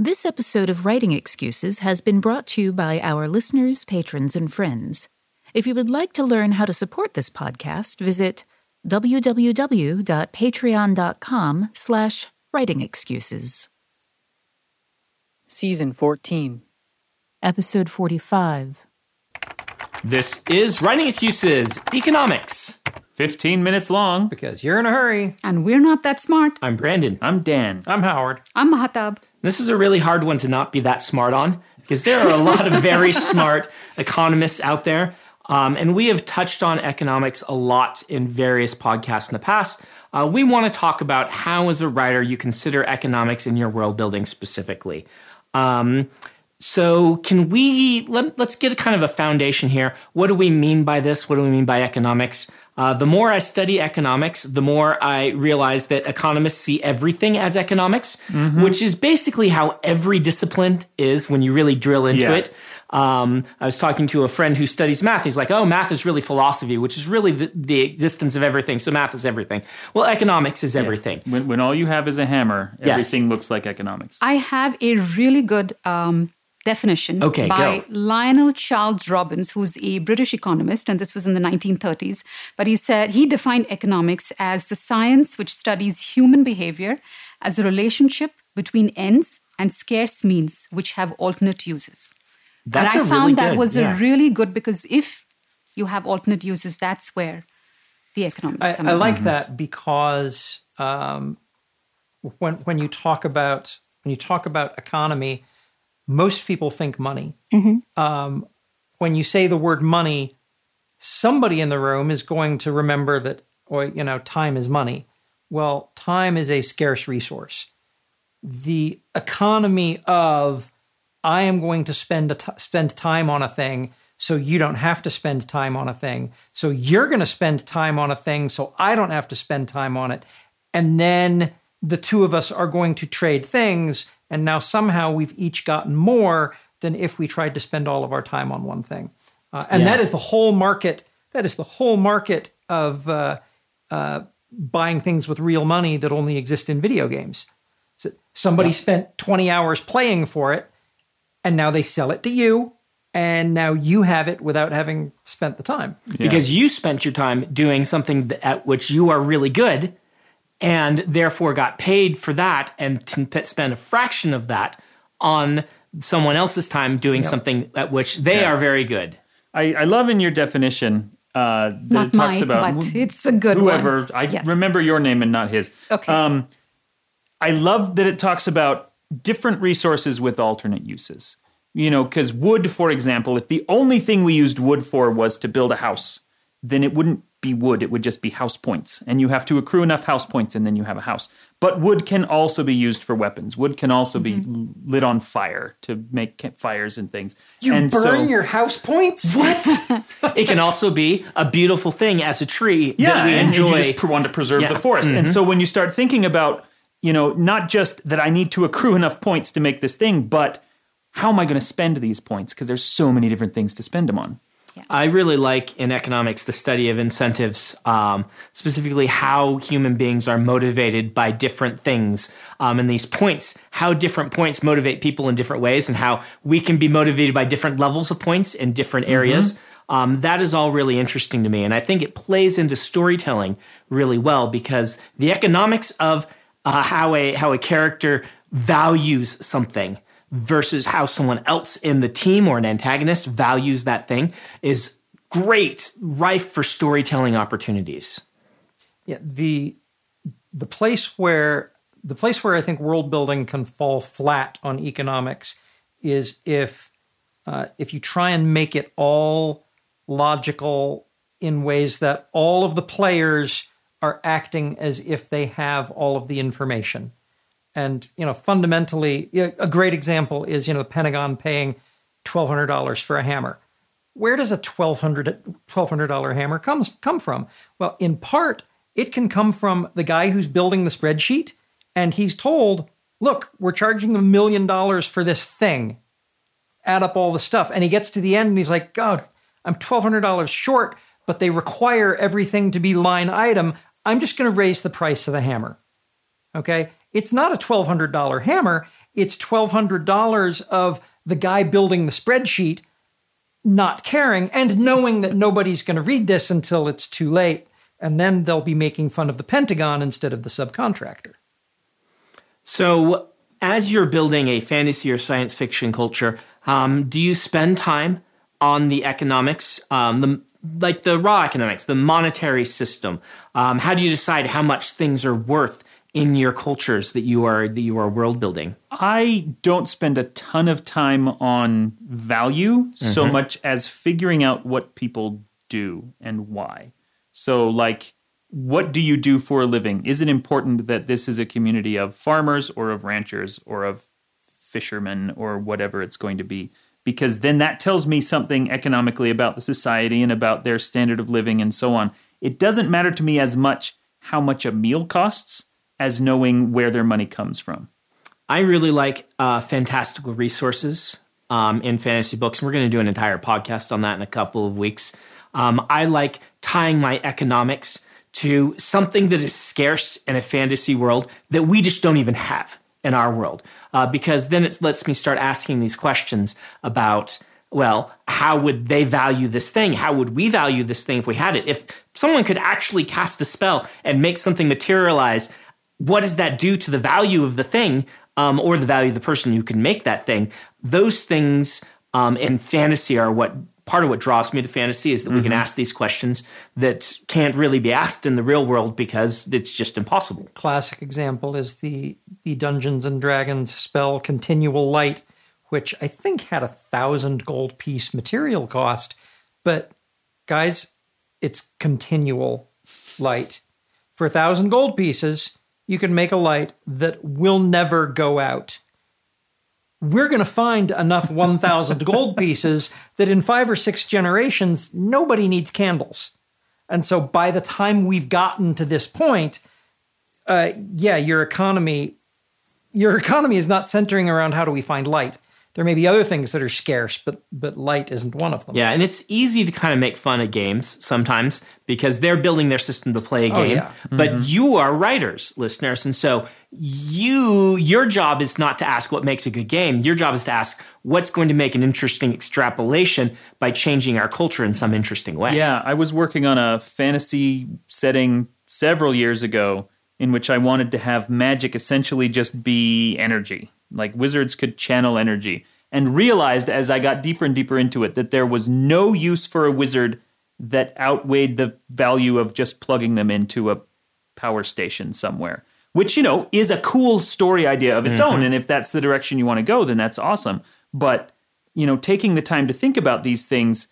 This episode of Writing Excuses has been brought to you by our listeners, patrons, and friends. If you would like to learn how to support this podcast, visit www.patreon.com slash writingexcuses. Season 14. Episode 45. This is Writing Excuses Economics. 15 minutes long. Because you're in a hurry. And we're not that smart. I'm Brandon. I'm Dan. I'm Howard. I'm Mahtab. This is a really hard one to not be that smart on because there are a lot of very smart economists out there. Um, and we have touched on economics a lot in various podcasts in the past. Uh, we want to talk about how, as a writer, you consider economics in your world building specifically. Um, so, can we let, us get a kind of a foundation here? What do we mean by this? What do we mean by economics? Uh, the more I study economics, the more I realize that economists see everything as economics, mm-hmm. which is basically how every discipline is when you really drill into yeah. it. Um, I was talking to a friend who studies math. He's like, "Oh, math is really philosophy, which is really the, the existence of everything. So math is everything. Well, economics is everything. Yeah. When, when, all you have is a hammer, everything yes. looks like economics. I have a really good um, definition okay, by go. Lionel Charles Robbins, who's a British economist, and this was in the 1930s. But he said he defined economics as the science which studies human behavior as a relationship between ends and scarce means which have alternate uses. That's and I found really that good, was yeah. a really good because if you have alternate uses, that's where the economics I, come I in. like that because um, when when you talk about when you talk about economy, most people think money. Mm-hmm. Um, when you say the word money, somebody in the room is going to remember that, or you know, time is money. Well, time is a scarce resource. The economy of I am going to spend t- spend time on a thing, so you don't have to spend time on a thing. So you're going to spend time on a thing, so I don't have to spend time on it. And then the two of us are going to trade things and now somehow we've each gotten more than if we tried to spend all of our time on one thing. Uh, and yeah. that is the whole market. That is the whole market of uh, uh, buying things with real money that only exist in video games. So somebody yeah. spent 20 hours playing for it, and now they sell it to you, and now you have it without having spent the time. Yeah. Because you spent your time doing something at which you are really good and therefore got paid for that and to spend a fraction of that on someone else's time doing yep. something at which they yeah. are very good. I, I, love in your definition uh, that not it talks mine, about but it's a good whoever. One. I yes. remember your name and not his. Okay. Um, I love that it talks about different resources with alternate uses. You know, because wood, for example, if the only thing we used wood for was to build a house, then it wouldn't be wood, it would just be house points. And you have to accrue enough house points and then you have a house. But wood can also be used for weapons. Wood can also mm-hmm. be lit on fire to make fires and things. You and burn so, your house points? What? it can also be a beautiful thing as a tree yeah, that we and enjoy. you just want to preserve yeah. the forest. Mm-hmm. And so when you start thinking about, you know, not just that I need to accrue enough points to make this thing, but how am I going to spend these points? Because there's so many different things to spend them on. Yeah. I really like in economics the study of incentives, um, specifically how human beings are motivated by different things. Um, and these points, how different points motivate people in different ways, and how we can be motivated by different levels of points in different mm-hmm. areas. Mm-hmm. Um, that is all really interesting to me. And I think it plays into storytelling really well because the economics of uh, how, a, how a character values something versus how someone else in the team or an antagonist values that thing is great, rife for storytelling opportunities. Yeah, the the place where the place where I think world building can fall flat on economics is if uh, if you try and make it all logical in ways that all of the players are acting as if they have all of the information. And you know, fundamentally, a great example is you know the Pentagon paying twelve hundred dollars for a hammer. Where does a $1,200 hammer comes come from? Well, in part, it can come from the guy who's building the spreadsheet, and he's told, "Look, we're charging a million dollars for this thing. Add up all the stuff." And he gets to the end, and he's like, "God, I'm twelve hundred dollars short." But they require everything to be line item. I'm just going to raise the price of the hammer. Okay. It's not a $1,200 hammer, it's $1,200 of the guy building the spreadsheet not caring and knowing that nobody's going to read this until it's too late. And then they'll be making fun of the Pentagon instead of the subcontractor. So, as you're building a fantasy or science fiction culture, um, do you spend time on the economics, um, the like the raw economics, the monetary system? Um, how do you decide how much things are worth in your cultures that you are that you are world building? I don't spend a ton of time on value mm-hmm. so much as figuring out what people do and why. So like what do you do for a living? Is it important that this is a community of farmers or of ranchers or of fishermen or whatever it's going to be? Because then that tells me something economically about the society and about their standard of living and so on. It doesn't matter to me as much how much a meal costs as knowing where their money comes from. I really like uh, fantastical resources um, in fantasy books. And we're going to do an entire podcast on that in a couple of weeks. Um, I like tying my economics to something that is scarce in a fantasy world that we just don't even have in our world. Uh, because then it lets me start asking these questions about well, how would they value this thing? How would we value this thing if we had it? If someone could actually cast a spell and make something materialize what does that do to the value of the thing um, or the value of the person who can make that thing? Those things um, in fantasy are what part of what draws me to fantasy is that mm-hmm. we can mm-hmm. ask these questions that can't really be asked in the real world because it's just impossible. Classic example is the the Dungeons and Dragons spell Continual Light, which I think had a thousand gold piece material cost, but guys, it's continual light. For a thousand gold pieces, you can make a light that will never go out. We're going to find enough 1,000 gold pieces that in five or six generations, nobody needs candles. And so by the time we've gotten to this point, uh, yeah, your economy, your economy is not centering around how do we find light there may be other things that are scarce, but but light isn't one of them. Yeah, and it's easy to kind of make fun of games sometimes because they're building their system to play a oh, game. Oh, yeah. mm-hmm. But you are writers, listeners, and so you your job is not to ask what makes a good game. Your job is to ask what's going to make an interesting extrapolation by changing our culture in some interesting way. Yeah, I was working on a fantasy setting several years ago in which I wanted to have magic essentially just be energy like wizards could channel energy. And realized as I got deeper and deeper into it that there was no use for a wizard that outweighed the value of just plugging them into a power station somewhere. Which, you know, is a cool story idea of its mm-hmm. own. And if that's the direction you want to go, then that's awesome. But, you know, taking the time to think about these things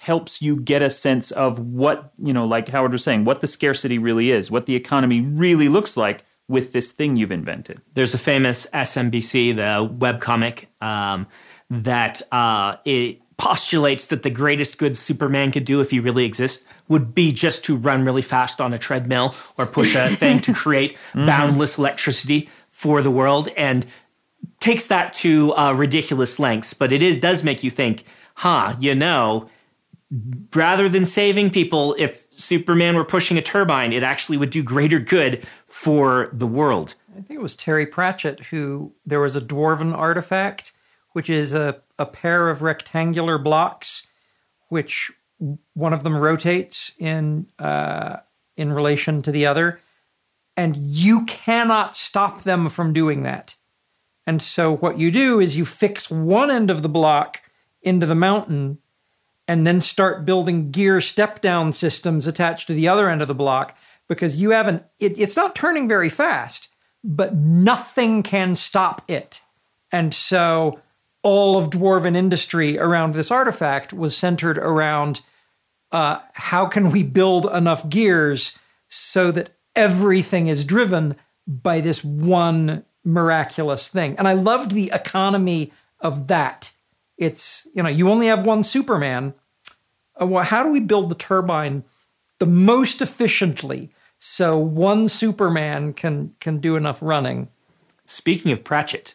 helps you get a sense of what, you know, like Howard was saying, what the scarcity really is, what the economy really looks like with this thing you've invented. There's a famous SMBC, the webcomic, um, that uh, it postulates that the greatest good Superman could do if he really exists would be just to run really fast on a treadmill or push a thing to create mm-hmm. boundless electricity for the world and takes that to uh, ridiculous lengths. But it is, does make you think, huh, you know, rather than saving people, if Superman were pushing a turbine, it actually would do greater good for the world. I think it was Terry Pratchett who there was a dwarven artifact, which is a, a pair of rectangular blocks, which one of them rotates in uh, in relation to the other, and you cannot stop them from doing that. And so what you do is you fix one end of the block into the mountain and then start building gear step down systems attached to the other end of the block because you haven't, it, it's not turning very fast, but nothing can stop it. And so all of dwarven industry around this artifact was centered around uh, how can we build enough gears so that everything is driven by this one miraculous thing. And I loved the economy of that. It's, you know, you only have one Superman. Uh, how do we build the turbine the most efficiently so one Superman can can do enough running. Speaking of Pratchett,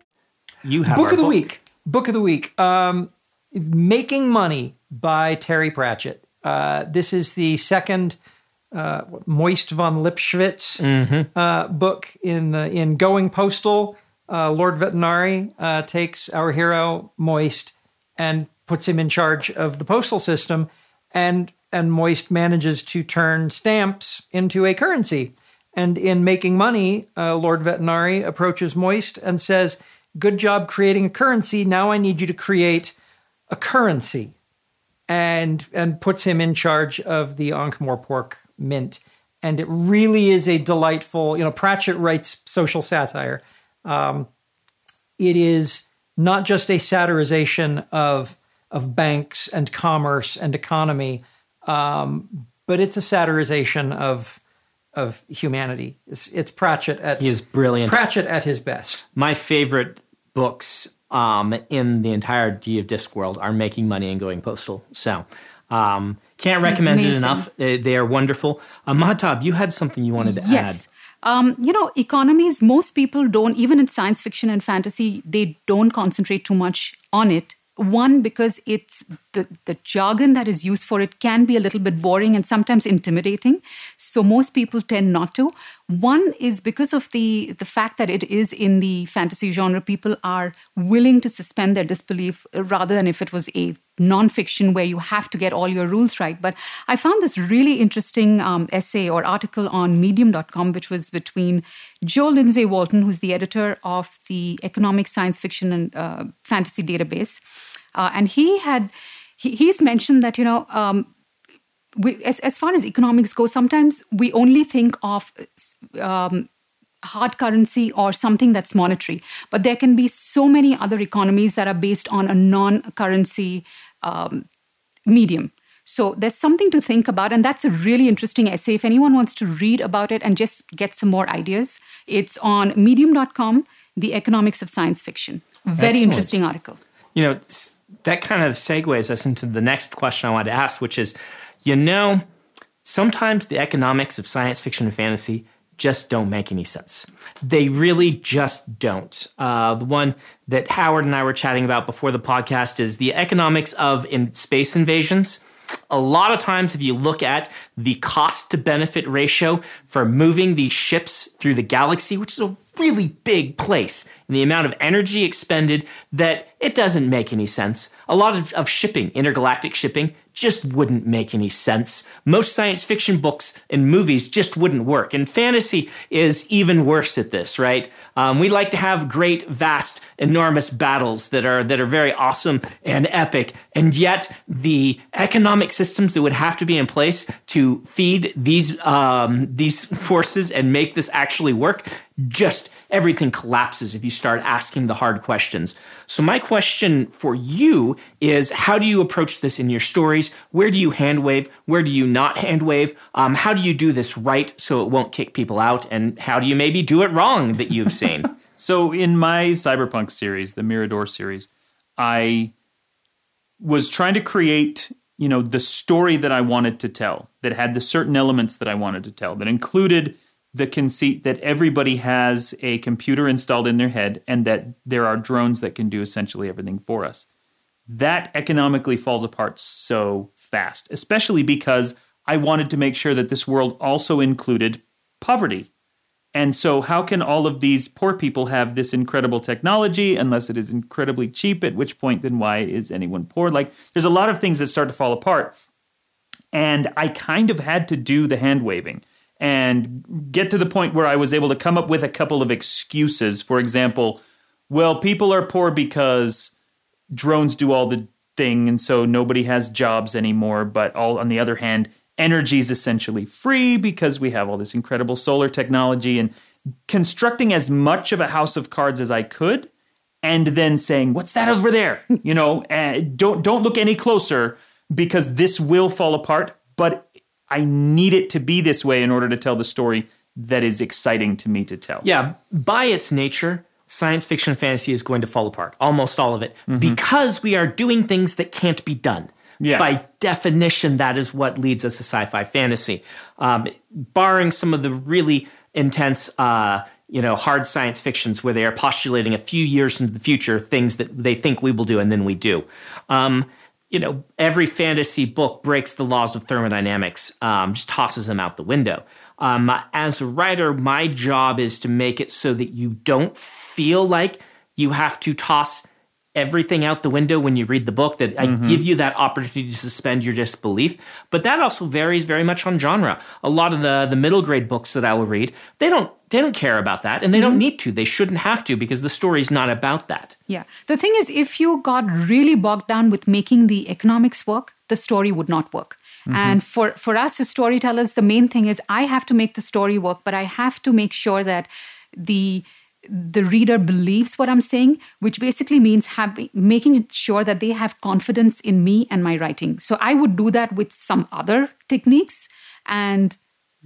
You have Book of the week. Book of the week. Um, Making Money by Terry Pratchett. Uh, this is the second uh, Moist von Lipschwitz uh, book in the in Going Postal. Uh, Lord Vetinari uh, takes our hero Moist and puts him in charge of the postal system, and and Moist manages to turn stamps into a currency. And in making money, uh, Lord Vetinari approaches Moist and says, "Good job creating a currency. Now I need you to create a currency." and and puts him in charge of the Ankh-Morpork Mint. And it really is a delightful, you know, Pratchett writes social satire. Um, it is not just a satirization of of banks and commerce and economy, um, but it's a satirization of of humanity. It's, it's Pratchett at He is brilliant. Pratchett at his best. My favorite books um, in the entirety of Discworld are Making Money and Going Postal. So um, can't recommend it enough. They, they are wonderful. Uh, Mahtab, you had something you wanted to Yes. add. Um, you know, economies, most people don't, even in science fiction and fantasy, they don't concentrate too much on it. One, because it's the, the jargon that is used for it can be a little bit boring and sometimes intimidating. So most people tend not to. One is because of the the fact that it is in the fantasy genre, people are willing to suspend their disbelief rather than if it was a nonfiction where you have to get all your rules right. But I found this really interesting um, essay or article on medium.com, which was between Jo Lindsay Walton, who's the editor of the Economic Science Fiction and uh, Fantasy Database. Uh, and he had, he, he's mentioned that, you know, um, we, as, as far as economics go, sometimes we only think of um, hard currency or something that's monetary. But there can be so many other economies that are based on a non currency um, medium. So there's something to think about, and that's a really interesting essay. If anyone wants to read about it and just get some more ideas, it's on medium.com, The Economics of Science Fiction. Very Excellent. interesting article. You know, that kind of segues us into the next question I wanted to ask, which is, you know, sometimes the economics of science fiction and fantasy just don't make any sense. They really just don't. Uh, the one that Howard and I were chatting about before the podcast is the economics of in space invasions. A lot of times, if you look at the cost to benefit ratio for moving these ships through the galaxy, which is a really big place, and the amount of energy expended, that it doesn't make any sense. A lot of, of shipping, intergalactic shipping, just wouldn't make any sense. Most science fiction books and movies just wouldn't work. And fantasy is even worse at this, right? Um, we like to have great, vast, enormous battles that are that are very awesome and epic, and yet the economic systems that would have to be in place to feed these um, these forces and make this actually work just everything collapses if you start asking the hard questions. So, my question for you is how do you approach this in your stories? Where do you hand wave? Where do you not hand wave? Um, how do you do this right so it won't kick people out? And how do you maybe do it wrong that you've seen? So in my cyberpunk series, the Mirador series, I was trying to create, you know, the story that I wanted to tell that had the certain elements that I wanted to tell that included the conceit that everybody has a computer installed in their head and that there are drones that can do essentially everything for us. That economically falls apart so fast, especially because I wanted to make sure that this world also included poverty And so, how can all of these poor people have this incredible technology unless it is incredibly cheap? At which point, then why is anyone poor? Like, there's a lot of things that start to fall apart. And I kind of had to do the hand waving and get to the point where I was able to come up with a couple of excuses. For example, well, people are poor because drones do all the thing, and so nobody has jobs anymore. But all on the other hand, energy is essentially free because we have all this incredible solar technology and constructing as much of a house of cards as I could and then saying what's that over there you know uh, don't don't look any closer because this will fall apart but I need it to be this way in order to tell the story that is exciting to me to tell Yeah, by its nature, science fiction and fantasy is going to fall apart, almost all of it, because we are doing things that can't be done. Yeah. By definition, that is what leads us to sci-fi fantasy. Um, barring some of the really intense, uh, you know, hard science fictions where they are postulating a few years into the future things that they think we will do, and then we do. Um, you know, every fantasy book breaks the laws of thermodynamics, um, just tosses them out the window. Um, as a writer, my job is to make it so that you don't feel like you have to toss everything out the window when you read the book, that I mm-hmm. give you that opportunity to suspend your disbelief. But that also varies very much on genre. A lot of the, the middle grade books that I will read, they don't they don't care about that and they don't mm-hmm. need to. They shouldn't have to because the story's not about that. Yeah. The thing is, if you got really bogged down with making the economics work, the story would not work. Mm-hmm. And for, for us as storytellers, the main thing is I have to make the story work, but I have to make sure that the the reader believes what I'm saying, which basically means having making sure that they have confidence in me and my writing. So I would do that with some other techniques and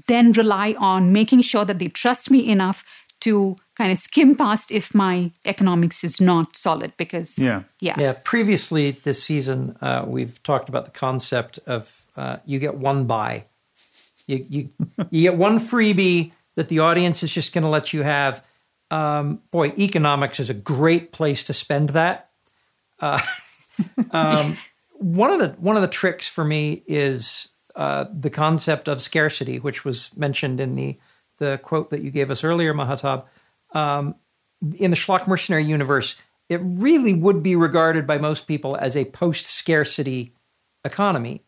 then rely on making sure that they trust me enough to kind of skim past if my economics is not solid because Yeah. yeah Yeah, previously this season, uh, we've talked about the concept of uh, you get one buy. You, you, you get one freebie that the audience is just going to let you have. Um, boy, economics is a great place to spend that. Uh, um, one of the one of the tricks for me is uh, the concept of scarcity, which was mentioned in the the quote that you gave us earlier, Mahtab in the Schlock Mercenary universe, it really would be regarded by most people as a post scarcity economy.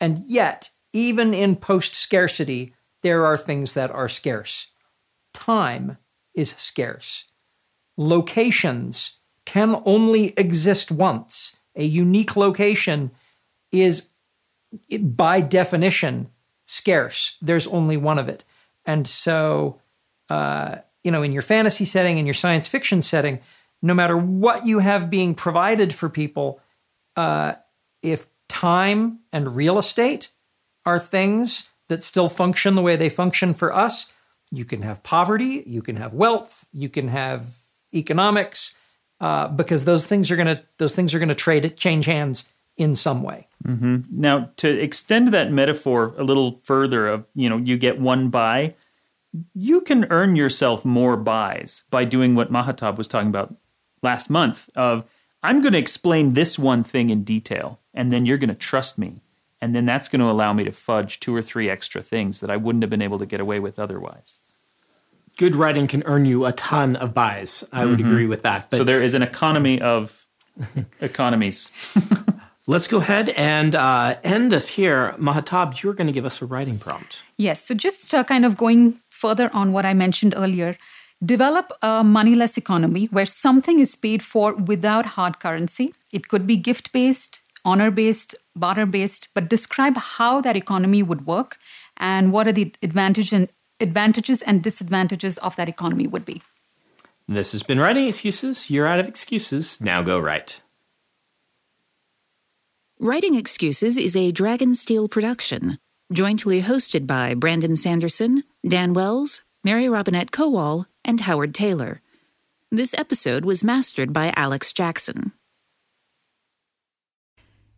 And yet, even in post scarcity, there are things that are scarce. Time is scarce. Locations can only exist once. A unique location is, by definition, scarce. There's only one of it. And so, you know, in your fantasy setting, in your science fiction setting, no matter what you have being provided for people, uh, if time and real estate are things that still function the way they function for us, you can have poverty, you can have wealth, you can have economics, uh, because those things are gonna those things are gonna trade change hands in some way. Now, to extend that metaphor a little further, of you know, you get one buy, you can earn yourself more buys by doing what Mahtab was talking about last month. Of I'm going to explain this one thing in detail, and then you're going to trust me, and then that's going to allow me to fudge two or three extra things that I wouldn't have been able to get away with otherwise. Good writing can earn you a ton of buys. I would agree with that. But so there is an economy of economies. let's go ahead and uh, end us here. Mahtab, you're going to give us a writing prompt. Yes. So just uh, kind of going further on what I mentioned earlier, develop a moneyless economy where something is paid for without hard currency. It could be gift based, honor based, barter based, but describe how that economy would work and what are the advantage and advantages and disadvantages of that economy would be. This has been Writing Excuses. You're out of excuses. Now go write. Writing Excuses is a Dragonsteel production, jointly hosted by Brandon Sanderson, Dan Wells, Mary Robinette Kowal, and Howard Tayler. This episode was mastered by Alex Jackson.